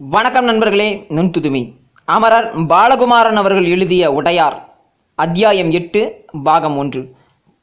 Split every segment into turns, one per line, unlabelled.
வணக்கம் நண்பர்களே நுண்துதுமி. அமரர் பாலகுமாரன் அவர்கள் எழுதிய உடையார் அத்தியாயம் எட்டு பாகம் ஒன்று.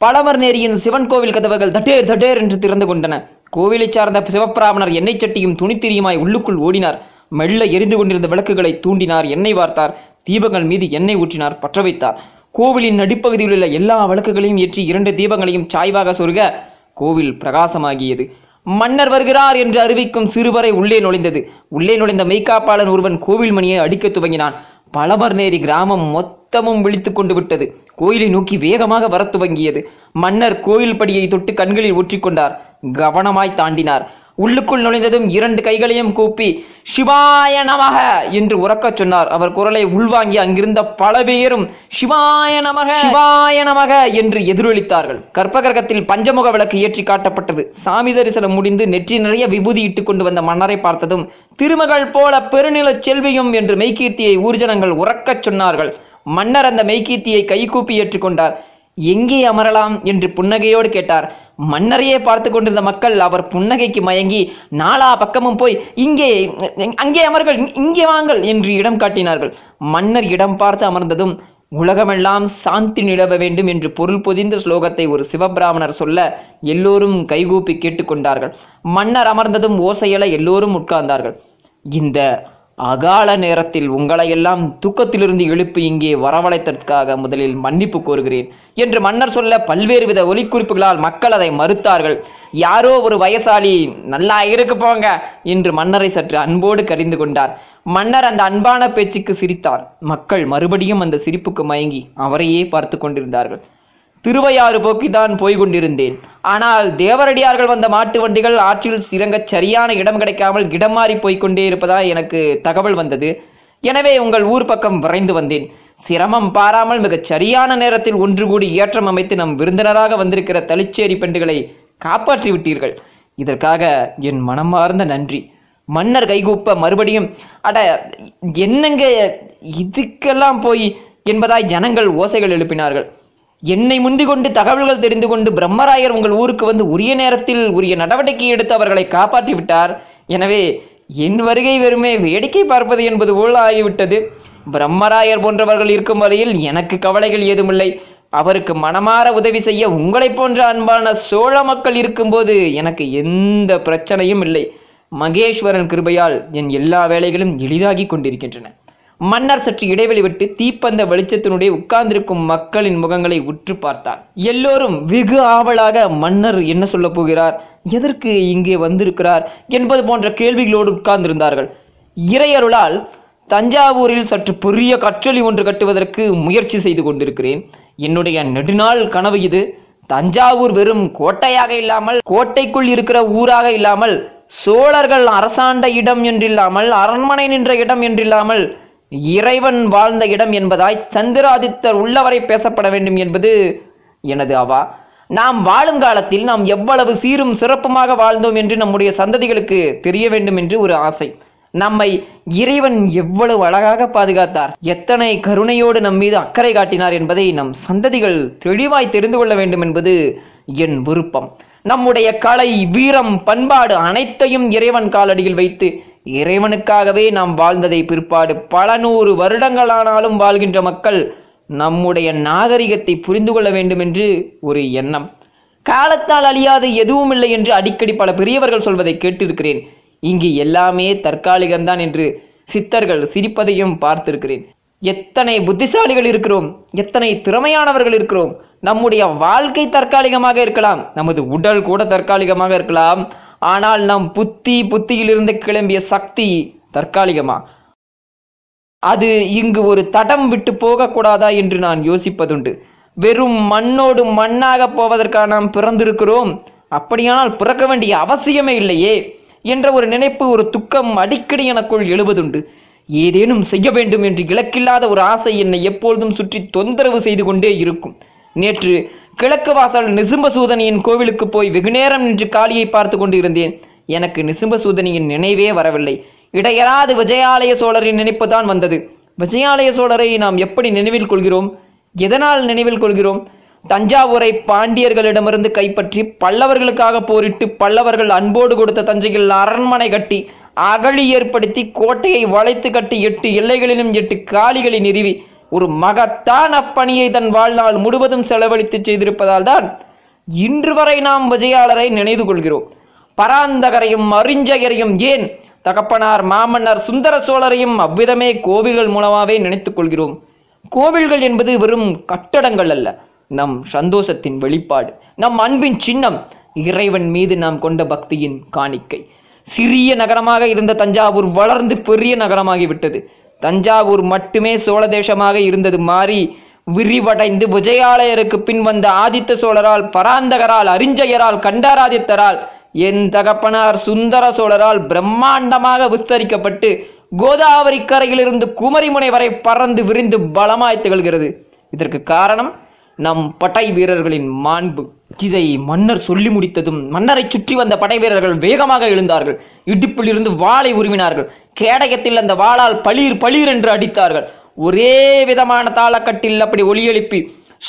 பழமர் நேரியின் சிவன் கோவில் கதவுகள் தட்டேர் தட்டேர் என்று திறந்து கொண்டன. கோவிலைச் சார்ந்த சிவப்பிராமணர் எண்ணெய் சட்டியும் துணித்திரியுமாய் உள்ளுக்குள் ஓடினார். மெல்ல எரிந்து கொண்டிருந்த விளக்குகளை தூண்டினார் எண்ணெய் வார்த்தார். தீபங்கள் மீது எண்ணெய் ஊற்றினார் பற்ற வைத்தார். கோவிலின் நடுப்பகுதியில் உள்ள எல்லா விளக்குகளையும் ஏற்றி இரண்டு தீபங்களையும் சாய்வாக சொருக கோவில் பிரகாசமாகியது. மன்னர் வருகிறார் என்று அறிவிக்கும் சிறுவரை உள்ளே நுழைந்தது. உள்ளே நுழைந்த மெய்க்காப்பாளன் ஒருவன் கோவில் மணியை அடிக்கத் துவங்கினான். பழமர்நேரி கிராமம் மொத்தமும் விழித்துக் கொண்டு விட்டது. கோயிலை நோக்கி வேகமாக வரத் துவங்கியது. மன்னர் கோயில் படியை தொட்டு கண்களில் ஒற்றிக்கொண்டார் கவனமாய் தாண்டினார். உள்ளுக்குள் நுழைந்ததும் இரண்டு கைகளையும் கூப்பி சிவாய நமக என்று உறக்கச் சொன்னார். அவர் குரலை உள்வாங்கி அங்கிருந்த பல பேரும் சிவாய நமக சிவாய நமக என்று எதிரொலித்தார்கள். கற்பகரகத்தில் பஞ்சமுக விளக்கு ஏற்றி காட்டப்பட்டது. சாமி தரிசனம் முடிந்து நெற்றி நிறைய விபூதி இட்டுக் கொண்டு வந்த மன்னரை பார்த்ததும் திருமகள் போல பெருநிலச் செல்வியும் என்று மெய்கீர்த்தியை ஊர்ஜனங்கள் உறக்கச் சொன்னார்கள். மன்னர் அந்த மெய்கீர்த்தியை கைகூப்பி ஏற்றுக்கொண்டார் எங்கே அமரலாம்? என்று புன்னகையோடு கேட்டார். மன்னரையே பார்த்து கொண்டிருந்த மக்கள் அவர் புன்னகைக்கு மயங்கி நாலா பக்கமும் போய் இங்கே அங்கே அமர்கள் இங்கே வாங்கள் என்று இடம் காட்டினார்கள். மன்னர் இடம் பார்த்து அமர்ந்ததும் உலகமெல்லாம் சாந்தி நிலவ வேண்டும் என்று பொருள் பொதிந்த ஸ்லோகத்தை ஒரு சிவபிராமணர் சொல்ல எல்லோரும் கைகூப்பி கேட்டுக்கொண்டார்கள் மன்னர் அமர்ந்ததும் ஓசையல எல்லோரும் உட்கார்ந்தார்கள். இந்த அகால நேரத்தில் உங்களையெல்லாம் தூக்கத்திலிருந்து எழுப்பி இங்கே வரவழைத்ததற்காக முதலில் மன்னிப்பு கோருகிறேன் என்று மன்னர் சொல்ல பல்வேறு வித ஒலிக்குறிப்புகளால் மக்கள் அதை மறுத்தார்கள். யாரோ ஒரு வயசாளி நல்லா இருக்கு போங்க என்று மன்னரை சற்று அன்போடு கரிந்து கொண்டார். மன்னர் அந்த அன்பான பேச்சுக்கு சிரித்தார். மக்கள் மறுபடியும் அந்த சிரிப்புக்கு மயங்கி அவரையே பார்த்து கொண்டிருந்தார்கள். திருவையாறு போக்கிதான் போய் கொண்டிருந்தேன் ஆனால் தேவரடியார்கள் வந்த மாட்டு வண்டிகள் ஆற்றில் சிறங்க சரியான இடம் கிடைக்காமல் இடம் மாறி போய்க்கொண்டே இருப்பதா எனக்கு தகவல் வந்தது. எனவே உங்கள் ஊர் பக்கம் விரைந்து வந்தேன். சிரமம் பாராமல் மிகச் சரியான நேரத்தில் ஒன்று கூடி ஏற்றம் அமைத்து நம் விருந்தினராக வந்திருக்கிற தளிச்சேரி பெண்டுகளை காப்பாற்றி விட்டீர்கள். இதற்காக என் மனமார்ந்த நன்றி. மன்னர் கைகூப்ப மறுபடியும் அட என்னங்க இதுக்கெல்லாம் போய்? என்பதாய் ஜனங்கள் ஓசைகள் எழுப்பினார்கள். என்னை முந்திக் கொண்டு தகவல்கள் தெரிந்து கொண்டு பிரம்மராயர் உங்கள் ஊருக்கு வந்து உரிய நேரத்தில் உரிய நடவடிக்கை எடுத்து அவர்களை காப்பாற்றி விட்டார். எனவே என் வருகை வெறுமே வேடிக்கை பார்ப்பது என்பது போல் ஆகிவிட்டது. பிரம்மராயர் போன்றவர்கள் இருக்கும் வரையில் எனக்கு கவலைகள் ஏதுமில்லை. அவருக்கு மனமாற உதவி செய்ய உங்களைப் போன்ற அன்பான சோழ மக்கள் இருக்கும்போது எனக்கு எந்த பிரச்சனையும் இல்லை. மகேஸ்வரன் கிருபையால் என் எல்லா வேலைகளும் எளிதாகி கொண்டிருக்கின்றன. மன்னர் சற்று இடைவெளி விட்டு தீப்பந்த வெளிச்சத்தினுடைய உட்கார்ந்திருக்கும் மக்களின் முகங்களை உற்று பார்த்தார். எல்லோரும் வெகு ஆவலாக மன்னர் என்ன சொல்ல போகிறார்? எதற்கு இங்கே வந்திருக்கிறார்? என்பது போன்ற கேள்விகளோடு உட்கார்ந்திருந்தார்கள். இறையருளால் தஞ்சாவூரில் சற்று பெரிய கற்றளி ஒன்று கட்டுவதற்கு முயற்சி செய்து கொண்டிருக்கிறேன். என்னுடைய நெடுநாள் கனவு இது. தஞ்சாவூர் வெறும் கோட்டையாக இல்லாமல் கோட்டைக்குள் இருக்கிற ஊராக இல்லாமல் சோழர்கள் அரசாண்ட இடம் என்றில்லாமல் அரண்மனை நின்ற இடம் என்றில்லாமல் இறைவன் வாழ்ந்த இடம் என்பதாய் சந்திராதித்தர் உள்ளவரை பேசப்பட வேண்டும் என்பது எனது அவா. நாம் வாழும் காலத்தில் நாம் எவ்வளவு சீரும் சிறப்புமாக வாழ்ந்தோம் என்று நம்முடைய சந்ததிகளுக்கு தெரிய வேண்டும் என்று ஒரு ஆசை. நம்மை இறைவன் எவ்வளவு அழகாக பாதுகாத்தார். எத்தனை கருணையோடு நம் மீது அக்கறை காட்டினார் என்பதை நம் சந்ததிகள் தெளிவாய் தெரிந்து கொள்ள வேண்டும் என்பது என் விருப்பம். நம்முடைய கலை வீரம் பண்பாடு அனைத்தையும் இறைவன் காலடியில் வைத்து இறைவனுக்காகவே நாம் வாழ்ந்ததை பிற்பாடு பல நூறு வருடங்களானாலும் வாழ்கின்ற மக்கள் நம்முடைய நாகரிகத்தை புரிந்து கொள்ள வேண்டும் என்று ஒரு எண்ணம். காலத்தால் அழியாது எதுவும் இல்லை என்று அடிக்கடி பல பெரியவர்கள் சொல்வதை கேட்டிருக்கிறேன். இங்கு எல்லாமே தற்காலிகம்தான் என்று சித்தர்கள் சிரிப்பதையும் பார்த்திருக்கிறேன். எத்தனை புத்திசாலிகள் இருக்கிறோம் எத்தனை திறமையானவர்கள் இருக்கிறோம். நம்முடைய வாழ்க்கை தற்காலிகமாக இருக்கலாம் நமது உடல் கூட தற்காலிகமாக இருக்கலாம். ஆனால் நம் புத்தி புத்தியிலிருந்து கிளம்பிய சக்தி தற்காலிகமா? அது இங்கு ஒரு தடம் விட்டு போகக்கூடாதா என்று நான் யோசிப்பதுண்டு. வெறும் மண்ணோடு மண்ணாக போவதற்காக நாம் பிறந்திருக்கிறோம். அப்படியானால் பிறக்க வேண்டிய அவசியமே இல்லையே என்ற ஒரு நினைப்பு ஒரு துக்கம் அடிக்கடி எனக்குள் எழுவதுண்டு. ஏதேனும் செய்ய வேண்டும் என்று இலக்கில்லாத ஒரு ஆசை என்னை எப்பொழுதும் சுற்றி தொந்தரவு செய்து கொண்டே இருக்கும். நேற்று கிழக்கு வாசல் நிசும்பசூதனியின் கோவிலுக்கு போய் வெகுநேரம் நின்று காளியை பார்த்து கொண்டிருந்தேன். எனக்கு நிசும்பசூதனியின் நினைவே வரவில்லை. இடையராது விஜயாலய சோழரின் நினைப்பு தான் வந்தது. விஜயாலய சோழரை நாம் எப்படி நினைவில் கொள்கிறோம்? எதனால் நினைவில் கொள்கிறோம்? தஞ்சாவூரை பாண்டியர்களிடமிருந்து கைப்பற்றி பல்லவர்களுக்காக போரிட்டு பல்லவர்கள் அன்போடு கொடுத்த தஞ்சையில் அரண்மனை கட்டி அகழி ஏற்படுத்தி கோட்டையை வளைத்து கட்டி எட்டு எல்லைகளிலும் எட்டு காளிகளை நிறுவி ஒரு மகத்தான அப்பணியை தன் வாழ்நாள் முழுவதும் செலவழித்து செய்திருப்பதால் தான் இன்று வரை நாம் விஜயாளரை நினைவு கொள்கிறோம். பராந்தகரையும் அறிஞ்சகரையும் ஏன் தகப்பனார் மாமன்னர் சுந்தர சோழரையும் அவ்விதமே கோவில்கள் மூலமாவே நினைத்துக் கொள்கிறோம். கோவில்கள் என்பது வெறும் கட்டடங்கள் அல்ல. நம் சந்தோஷத்தின் வெளிப்பாடு நம் அன்பின் சின்னம் இறைவன் மீது நாம் கொண்ட பக்தியின் காணிக்கை. சிறிய நகரமாக இருந்த தஞ்சாவூர் வளர்ந்து பெரிய நகரமாகிவிட்டது. தஞ்சாவூர் மட்டுமே சோழ தேசமாக இருந்தது மாறி விரிவடைந்து விஜயாலயருக்கு பின் வந்த ஆதித்த சோழரால் பராந்தகரால் அறிஞ்சயரால் கண்டாராதித்தரால் என் தகப்பனார் சுந்தர சோழரால் பிரம்மாண்டமாக விஸ்தரிக்கப்பட்டு கோதாவரி கரையிலிருந்து குமரிமுனை வரை பறந்து விரிந்து பலமாய் திகழ்கிறது. இதற்கு காரணம் நம் படை வீரர்களின் மாண்பு. இதை மன்னர் சொல்லி முடித்ததும் மன்னரை சுற்றி வந்த படை வீரர்கள் வேகமாக எழுந்தார்கள். இடுப்பில் இருந்து வாளை உருவினார்கள். கேடயத்தில் அந்த வாளால் பளீர் பளீர் என்று அடித்தார்கள். ஒரே விதமான தாளக்கட்டில் அப்படி ஒலி எழுப்பி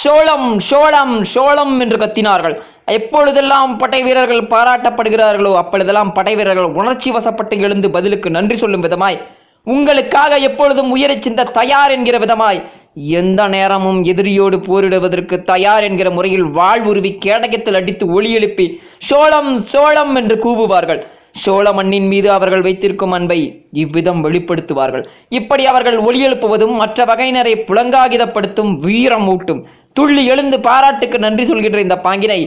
சோளம் சோளம் சோளம் என்று கத்தினார்கள். எப்பொழுதெல்லாம் படை வீரர்கள் பாராட்டப்படுகிறார்களோ அப்பொழுதெல்லாம் படை வீரர்கள் உணர்ச்சி வசப்பட்டு எழுந்து பதிலுக்கு நன்றி சொல்லும் விதமாய் உங்களுக்காக எப்பொழுதும் உயிரை சிந்த தயார் என்கிற விதமாய் எந்த நேரமும் எதிரியோடு போரிடுவதற்கு தயார் என்கிற முறையில் வாழ்வுருவி கேடகத்தில் அடித்து ஒளி எழுப்பி சோளம் சோளம் என்று கூவுவார்கள். சோழ மண்ணின் மீது அவர்கள் வைத்திருக்கும் அன்பை இவ்விதம் வெளிப்படுத்துவார்கள். இப்படி அவர்கள் ஒளி எழுப்புவதும் மற்ற வகையினரை புலங்காகிதப்படுத்தும் வீரம் ஊட்டும். துள்ளி எழுந்து பாராட்டுக்கு நன்றி சொல்கின்ற இந்த பாங்கினை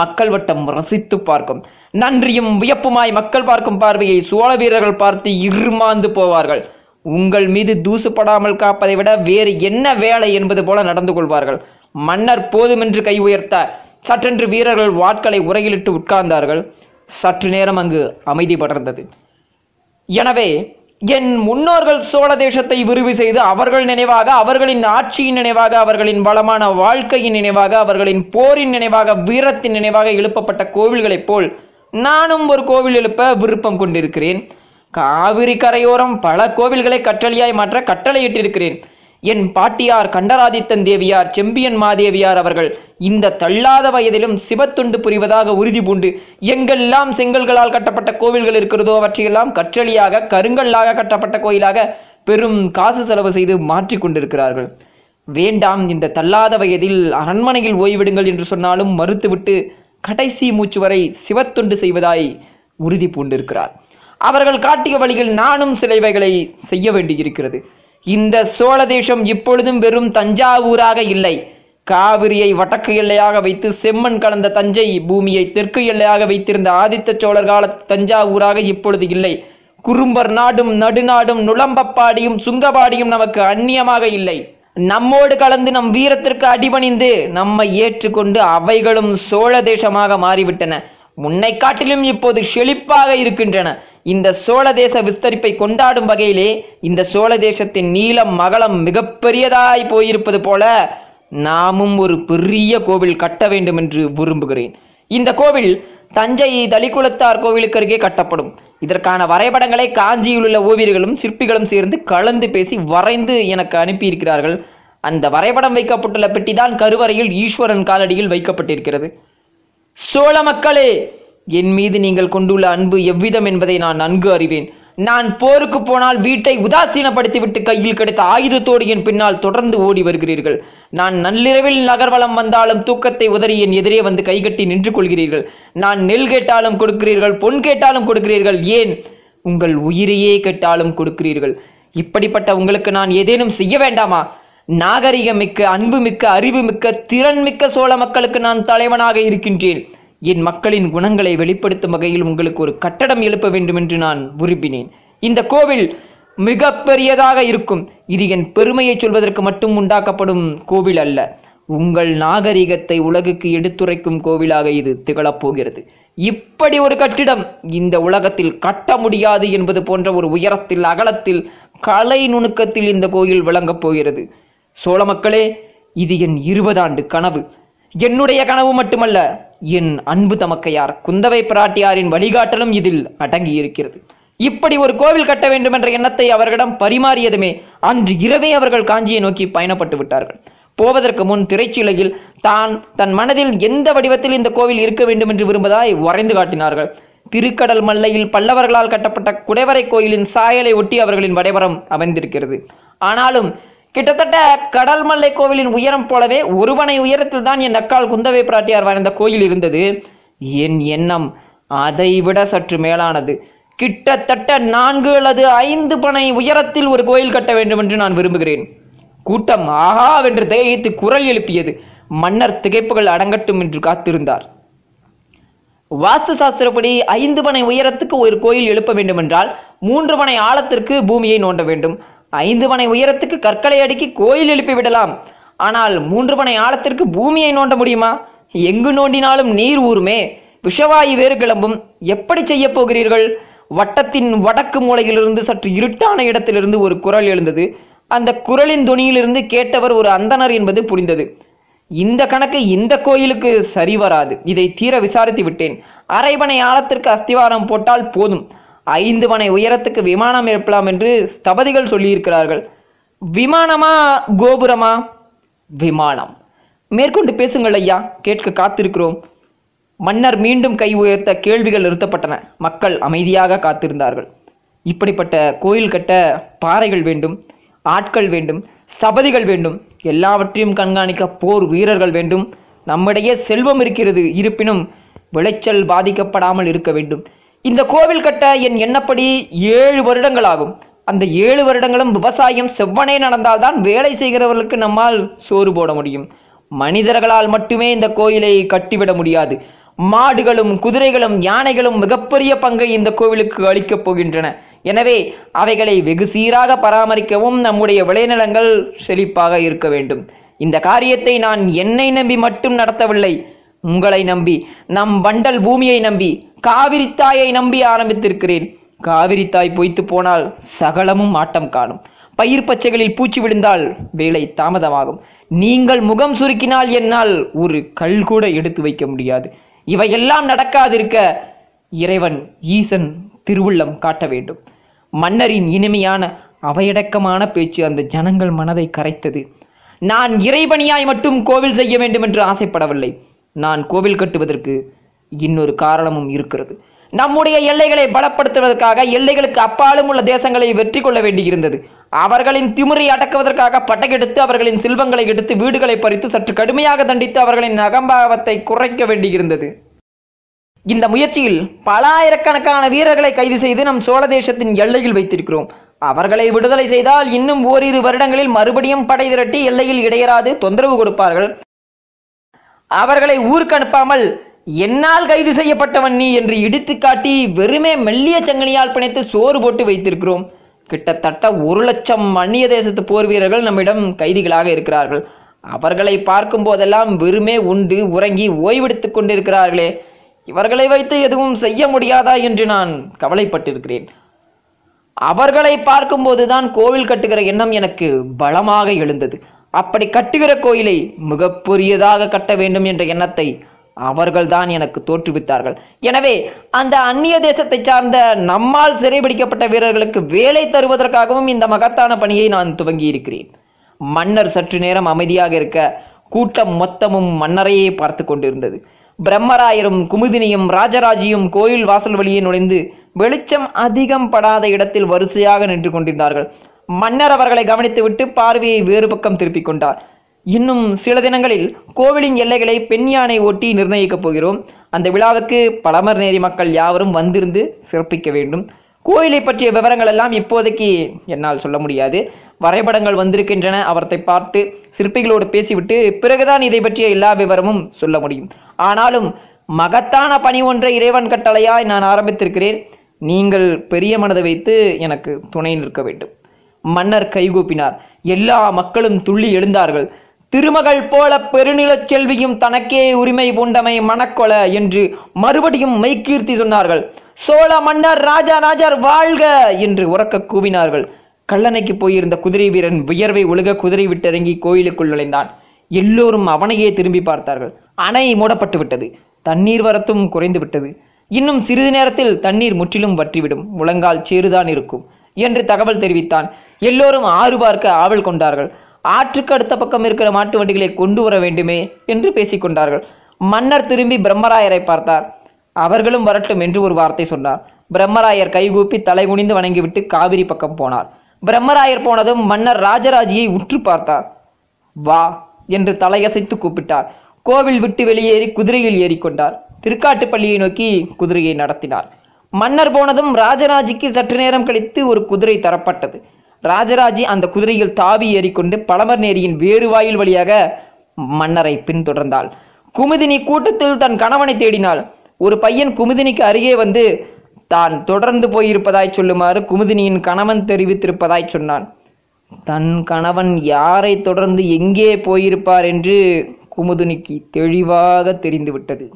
மக்கள் வட்டம் ரசித்து பார்க்கும். நன்றியும் வியப்புமாய் மக்கள் பார்க்கும் பார்வையை சோழ வீரர்கள் பார்த்து இருமாந்து போவார்கள். உங்கள் மீது தூசுப்படாமல் காப்பதை விட வேறு என்ன வேலை என்பது போல நடந்து கொள்வார்கள். மன்னர் போதுமென்று கை உயர்த்த சற்றென்று வீரர்கள் வாட்களை உரையிலிட்டு உட்கார்ந்தார்கள். சற்று நேரம் அங்கு அமைதி படர்ந்தது. எனவே என் முன்னோர்கள் சோழ தேசத்தை விரிவு செய்து அவர்கள் நினைவாக அவர்களின் ஆட்சியின் நினைவாக அவர்களின் வளமான வாழ்க்கையின் நினைவாக அவர்களின் போரின் நினைவாக வீரத்தின் நினைவாக எழுப்பப்பட்ட கோவில்களைப் போல் நானும் ஒரு கோவில் எழுப்ப விருப்பம் கொண்டிருக்கிறேன். காவிரி கரையோரம் பல கோவில்களை கற்றளியாய் மாற்ற கட்டளையிட்டிருக்கிறேன். என் பாட்டியார் கண்டராதித்தன் தேவியார் செம்பியன் மாதேவியார் அவர்கள் இந்த தள்ளாத வயதிலும் சிவத்துண்டு புரிவதாக உறுதி பூண்டு எங்கெல்லாம் செங்கல்களால் கட்டப்பட்ட கோவில்கள் இருக்கிறதோ அவற்றையெல்லாம் கற்றளியாக கருங்கல்லாக கட்டப்பட்ட கோயிலாக பெரும் காசு செலவு செய்து மாற்றி கொண்டிருக்கிறார்கள். வேண்டாம் இந்த தள்ளாத வயதில் அரண்மனையில் ஓய்விடுங்கள் என்று சொன்னாலும் மறுத்துவிட்டு கடைசி மூச்சு வரை சிவத்துண்டு செய்வதாய் உறுதி பூண்டிருக்கிறார். அவர்கள் காட்டிய வழியில் நானும் சிலைவைகளை செய்ய வேண்டியிருக்கிறது. இந்த சோழ தேசம் இப்பொழுதும் வெறும் தஞ்சாவூராக இல்லை. காவிரியை வடக்கு எல்லையாக வைத்து செம்மண் கலந்த தஞ்சை பூமியை தெற்கு எல்லையாக வைத்திருந்த ஆதித்த சோழர் கால தஞ்சாவூராக இப்பொழுது இல்லை. குறும்பர் நாடும் நடுநாடும் நுளம்பப்பாடியும் சுங்கபாடியும் நமக்கு அந்நியமாக இல்லை. நம்மோடு கலந்து நம் வீரத்திற்கு அடிபணிந்து நம்மை ஏற்றுக்கொண்டு அவைகளும் சோழ தேசமாக மாறிவிட்டன. முன்னை காட்டிலும் இப்போது செழிப்பாக இருக்கின்றன. இந்த சோழ தேச விஸ்தரிப்பை கொண்டாடும் வகையிலே இந்த சோழ தேசத்தின் நீளம் மகளம் மிகப்பெரியதாய் போயிருப்பது போல நாமும் ஒரு பெரிய கோவில் கட்ட வேண்டும் என்று விரும்புகிறேன். இந்த கோவில் தஞ்சை தலிக்குளத்தார் கோவிலுக்கு அருகே கட்டப்படும். இதற்கான வரைபடங்களை காஞ்சியில் உள்ள ஓவியர்களும் சிற்பிகளும் சேர்ந்து கலந்து பேசி வரைந்து எனக்கு அனுப்பியிருக்கிறார்கள். அந்த வரைபடம் வைக்கப்பட்டுள்ள பெட்டிதான் கருவறையில் ஈஸ்வரன் காலடியில் வைக்கப்பட்டிருக்கிறது. சோழ மக்களே என் மீது நீங்கள் கொண்டுள்ள அன்பு எவ்விதம் என்பதை நான் நன்கு அறிவேன். நான் போருக்கு போனால் வீட்டை உதாசீனப்படுத்திவிட்டு கையில் கிடைத்த ஆயுதத்தோடு என் பின்னால் தொடர்ந்து ஓடி வருகிறீர்கள். நான் நள்ளிரவில் நகர்வலம் வந்தாலும் தூக்கத்தை உதறி என் எதிரே வந்து கைகட்டி நின்று கொள்கிறீர்கள். நான் நெல் கேட்டாலும் கொடுக்கிறீர்கள் பொன் கேட்டாலும் கொடுக்கிறீர்கள். ஏன்? உங்கள் உயிரையே கேட்டாலும் கொடுக்கிறீர்கள். இப்படிப்பட்ட உங்களுக்கு நான் ஏதேனும் செய்ய வேண்டாமா? நாகரிகமிக்க அன்புமிக்க அறிவுமிக்க திறன்மிக்க சோழ மக்களுக்கு நான் தலைவனாக இருக்கின்றேன். என் மக்களின் குணங்களை வெளிப்படுத்தும் வகையில் உங்களுக்கு ஒரு கட்டடம் எழுப்ப வேண்டும் என்று நான் விரும்பினேன். இந்த கோவில் மிக பெரியதாக இருக்கும். இது என் பெருமையை சொல்வதற்கு மட்டும் உண்டாக்கப்படும் கோவில் அல்ல. உங்கள் நாகரிகத்தை உலகுக்கு எடுத்துரைக்கும் கோவிலாக இது திகழப் போகிறது. இப்படி ஒரு கட்டிடம் இந்த உலகத்தில் கட்ட முடியாது என்பது போன்ற ஒரு உயரத்தில் அகலத்தில் கலை நுணுக்கத்தில் இந்த கோயில் விளங்கப் போகிறது. சோழ மக்களே இது என் இருபதாண்டு கனவு. என்னுடைய கனவு மட்டுமல்ல என் அன்பு தமக்கையார் குந்தவை பிராட்டியாரின் வழிகாட்டலும் இதில் அடங்கி இருக்கிறது இப்படி ஒரு கோவில் கட்ட வேண்டும் என்ற எண்ணத்தை அவர்களிடம் பரிமாறியதுமே அன்று இரவே அவர்கள் காஞ்சியை நோக்கி பயணப்பட்டு விட்டார்கள். போவதற்கு முன் திரைச்சீலையில் தான் தன் மனதில் எந்த வடிவத்தில் இந்த கோவில் இருக்க வேண்டும் என்று விரும்புவதாய் வரைந்து காட்டினார்கள். திருக்கடல் மல்லையில் பல்லவர்களால் கட்டப்பட்ட குடைவரை கோயிலின் சாயலை ஒட்டி அவர்களின் வடைவரம் அமைந்திருக்கிறது. ஆனாலும் கிட்டத்தட்ட கடல்மல்லை கோவிலின் உயரம் போலவே ஒருவனை உயரத்தில் தான் என் அக்கால் குந்தவை பிராட்டியார் வாழ்ந்த கோயில் இருந்தது. என் எண்ணம் அதைவிட சற்று மேலானது. கிட்டத்தட்ட நான்கு அல்லது ஐந்து பனை உயரத்தில் ஒரு கோயில் கட்ட வேண்டும் என்று நான் விரும்புகிறேன். கூட்டம் ஆஹாவென்று திகைத்து குரல் எழுப்பியது. மன்னர் திகைப்புகள் அடங்கட்டும் என்று காத்திருந்தார். வாஸ்து சாஸ்திரப்படி ஐந்து பனை உயரத்துக்கு ஒரு கோயில் எழுப்ப வேண்டுமென்றால் மூன்று பனை ஆழத்திற்கு பூமியை நோண்ட வேண்டும். ஐந்து பனை உயரத்துக்கு கற்களை அடுக்கி கோயில் எழுப்பி விடலாம். ஆனால் மூன்று பனை ஆழத்திற்கு பூமியை நோண்ட முடியுமா? எங்கு நோண்டினாலும் நீர் ஊருமே விஷவாயு வேறு கிளம்பும். எப்படி செய்ய போகிறீர்கள்? வட்டத்தின் வடக்கு மூலையிலிருந்து சற்று இருட்டான இடத்திலிருந்து ஒரு குரல் எழுந்தது. அந்த குரலின் துணியிலிருந்து கேட்டவர் ஒரு அந்தணர் என்பது புரிந்தது. இந்த கணக்கு இந்த கோயிலுக்கு சரி வராது இதை தீர விசாரித்து விட்டேன் அரைபனை ஆழத்திற்கு அஸ்திவாரம் போட்டால் போதும். ஐந்து மனை உயரத்துக்கு விமானம் எழுப்பலாம் என்று ஸ்தபதிகள் சொல்லியிருக்கிறார்கள். விமானமா கோபுரமா? விமானம். மேற்கொண்டு பேசுங்கள் ஐயா கேட்க காத்திருக்கிறோம். மன்னர் மீண்டும் கை உயர்த்த கேள்விகள் நிறுத்தப்பட்டன. மக்கள் அமைதியாக காத்திருந்தார்கள். இப்படிப்பட்ட கோயில் கட்ட பாறைகள் வேண்டும் ஆட்கள் வேண்டும் ஸ்தபதிகள் வேண்டும் எல்லாவற்றையும் கண்காணிக்க போர் வீரர்கள் வேண்டும். நம்மிடையே செல்வம் இருக்கிறது இருப்பினும் விளைச்சல் பாதிக்கப்படாமல் இருக்க வேண்டும். இந்த கோவில் கட்ட என் எண்ணப்படி ஏழு வருடங்கள் ஆகும் அந்த ஏழு வருடங்களும் விவசாயம் செவ்வனே நடந்தால்தான் வேலை செய்கிறவர்களுக்கு நம்மால் சோறு போட முடியும். மனிதர்களால் மட்டுமே இந்த கோயிலை கட்டிவிட முடியாது. மாடுகளும் குதிரைகளும் யானைகளும் மிகப்பெரிய பங்கை இந்த கோவிலுக்கு அளிக்கப் போகின்றன. எனவே அவைகளை வெகு சீராக பராமரிக்கவும் நம்முடைய விளைநிலங்கள் செழிப்பாக இருக்க வேண்டும். இந்த காரியத்தை நான் என்னை நம்பி மட்டும் நடத்தவில்லை. உங்களை நம்பி நம் வண்டல் பூமியை நம்பி காவிரித்தாயை நம்பி ஆரம்பித்திருக்கிறேன். காவிரித்தாய் பொய்த்து போனால் சகலமும் ஆட்டம் காணும். பயிர் பச்சைகளில் பூச்சி விழுந்தால் வேலை தாமதமாகும். நீங்கள் முகம் சுருக்கினால் என்னால் ஒரு கல் கூட எடுத்து வைக்க முடியாது. இவையெல்லாம் நடக்காதிருக்க இறைவன் ஈசன் திருவுள்ளம் காட்ட வேண்டும். மன்னரின் இனிமையான அவையடக்கமான பேச்சு அந்த ஜனங்கள் மனதை கரைத்தது. நான் இறைபணியாய் மட்டும் கோவில் செய்ய வேண்டும் என்று ஆசைப்படவில்லை. நான் கோவில் கட்டுவதற்கு இன்னொரு காரணமும் இருக்கிறது. நம்முடைய எல்லைகளை பலப்படுத்துவதற்காக எல்லைகளுக்கு அப்பாலும் உள்ள தேசங்களை வெற்றி கொள்ள வேண்டியிருந்தது. அவர்களின் திமிரை அடக்குவதற்காக பட்டகெடுத்து அவர்களின் செல்வங்களை எடுத்து வீடுகளை பறித்து சற்று கடுமையாக தண்டித்து அவர்களின் அகம்பாவத்தை குறைக்க வேண்டியிருந்தது. இந்த முயற்சியில் பல ஆயிரக்கணக்கான வீரர்களை கைது செய்து நம் சோழ தேசத்தின் எல்லையில் வைத்திருக்கிறோம். அவர்களை விடுதலை செய்தால் இன்னும் ஓரிரு வருடங்களில் மறுபடியும் படை திரட்டி எல்லையில் இடையராது தொந்தரவு கொடுப்பார்கள். அவர்களை ஊருக்கு அனுப்பாமல் என்னால் கைது செய்யப்பட்டவன் நீ என்று இடித்து காட்டி வெறுமே மெல்லிய சங்கனியால் பிணைத்து சோறு போட்டு வைத்திருக்கிறோம். கிட்டத்தட்ட ஒரு லட்சம் அந்நிய தேசத்து போர் வீரர்கள் நம்மிடம் கைதிகளாக இருக்கிறார்கள். அவர்களை பார்க்கும் போதெல்லாம் வெறுமே உண்டு உறங்கி ஓய்வெடுத்துக் கொண்டிருக்கிறார்களே. இவர்களை வைத்து எதுவும் செய்ய முடியாதா என்று நான் கவலைப்பட்டிருக்கிறேன். அவர்களை பார்க்கும்போதுதான் கோவில் கட்டுகிற எண்ணம் எனக்கு பலமாக எழுந்தது. அப்படி கட்டுகிற கோயிலை மிகப்பெரியதாக கட்ட வேண்டும் என்ற எண்ணத்தை அவர்கள்தான் எனக்கு தோற்றுவித்தார்கள். எனவே அந்த அந்நிய தேசத்தை சார்ந்த நம்மால் சிறைபிடிக்கப்பட்ட வீரர்களுக்கு வேலை தருவதற்காகவும் இந்த மகத்தான பணியை நான் துவங்கி இருக்கிறேன் மன்னர் சற்று நேரம் அமைதியாக இருக்க கூட்டம் மொத்தமும் மன்னரையே பார்த்து கொண்டிருந்தது. பிரம்மராயரும் குமுதினியும் ராஜராஜியும் கோயில் வாசல் வழியே நுழைந்து வெளிச்சம் அதிகம் படாத இடத்தில் வரிசையாக நின்று கொண்டிருந்தார்கள். மன்னர் அவர்களை கவனித்துவிட்டு பார்வையை வேறு பக்கம் திருப்பிக் கொண்டார். இன்னும் சில தினங்களில் கோவிலின் எல்லைகளை பெண் யானை ஒட்டி நிர்ணயிக்கப் போகிறோம். அந்த விழாவுக்கு பழமர் நேரி மக்கள் யாவரும் வந்திருந்து சிறப்பிக்க வேண்டும். கோயிலை பற்றிய விவரங்கள் எல்லாம் இப்போதைக்கு என்னால் சொல்ல முடியாது. வரைபடங்கள் வந்திருக்கின்றன. அவற்றை பார்த்து சிற்பிகளோடு பேசிவிட்டு பிறகுதான் இதை பற்றிய எல்லா விவரமும் சொல்ல முடியும். ஆனாலும் மகத்தான பணி ஒன்றை இறைவன் கட்டளையாய் நான் ஆரம்பித்திருக்கிறேன். நீங்கள் பெரிய மனதை வைத்து எனக்கு துணை நிற்க வேண்டும். மன்னர் கைகூப்பினார். எல்லா மக்களும் துள்ளி எழுந்தார்கள். திருமகள் போல பெருநிலச் செல்வியும் தனக்கே உரிமை பூண்டமை மணக்கொல என்று மறுபடியும் மெய்கீர்த்தி சொன்னார்கள். சோழ மன்னர் ராஜா ராஜர் வாழ்க என்று உறக்க கூவினார்கள். கல்லணைக்கு போயிருந்த குதிரை வீரன் வியர்வை ஒழுக குதிரை விட்டிறங்கி கோயிலுக்குள் நுழைந்தான். எல்லோரும் அவனையே திரும்பி பார்த்தார்கள். அணை மூடப்பட்டு விட்டது. தண்ணீர் வரத்தும் குறைந்து விட்டது. இன்னும் சிறிது நேரத்தில் தண்ணீர் முற்றிலும் வற்றிவிடும். முழங்கால் சேறுதான் இருக்கும் என்று தகவல் தெரிவித்தான். எல்லோரும் ஆறு பார்க்க ஆவல் கொண்டார்கள். ஆற்றுக்கு அடுத்த பக்கம் இருக்கிற மாட்டு வண்டிகளை கொண்டு வர வேண்டுமே என்று பேசிக் கொண்டார்கள் மன்னர் திரும்பி பிரம்மராயரை பார்த்தார். அவர்களும் வரட்டும் என்று ஒரு வார்த்தை சொன்னார். பிரம்மராயர் கைகூப்பி தலை குனிந்து வணங்கிவிட்டு காவிரி பக்கம் போனார். பிரம்மராயர் போனதும் மன்னர் ராஜராஜியை உற்று பார்த்தார். வா என்று தலையசைத்து கூப்பிட்டார். கோவில் விட்டு வெளியேறி குதிரையில் ஏறிக்கொண்டார். திருக்காட்டுப்பள்ளியை நோக்கி குதிரையை நடத்தினார். மன்னர் போனதும் ராஜராஜிக்கு சற்று நேரம் கழித்து ஒரு குதிரை தரப்பட்டது. ராஜராஜி அந்த குதிரையில் தாவி ஏறிக்கொண்டு பழமர் நேரியின் வேறு வாயில் வழியாக மன்னரை பின்தொடர்ந்தாள். குமுதினி கூட்டத்தில் தன் கணவனை தேடினாள். ஒரு பையன் குமுதினிக்கு அருகே வந்து தான் தொடர்ந்து போயிருப்பதாய் சொல்லுமாறு குமுதினியின் கணவன் தெரிவித்திருப்பதாய் சொன்னான். தன் கணவன் யாரை தொடர்ந்து எங்கே போயிருப்பார்? என்று குமுதினிக்கு தெளிவாக தெரிந்துவிட்டது.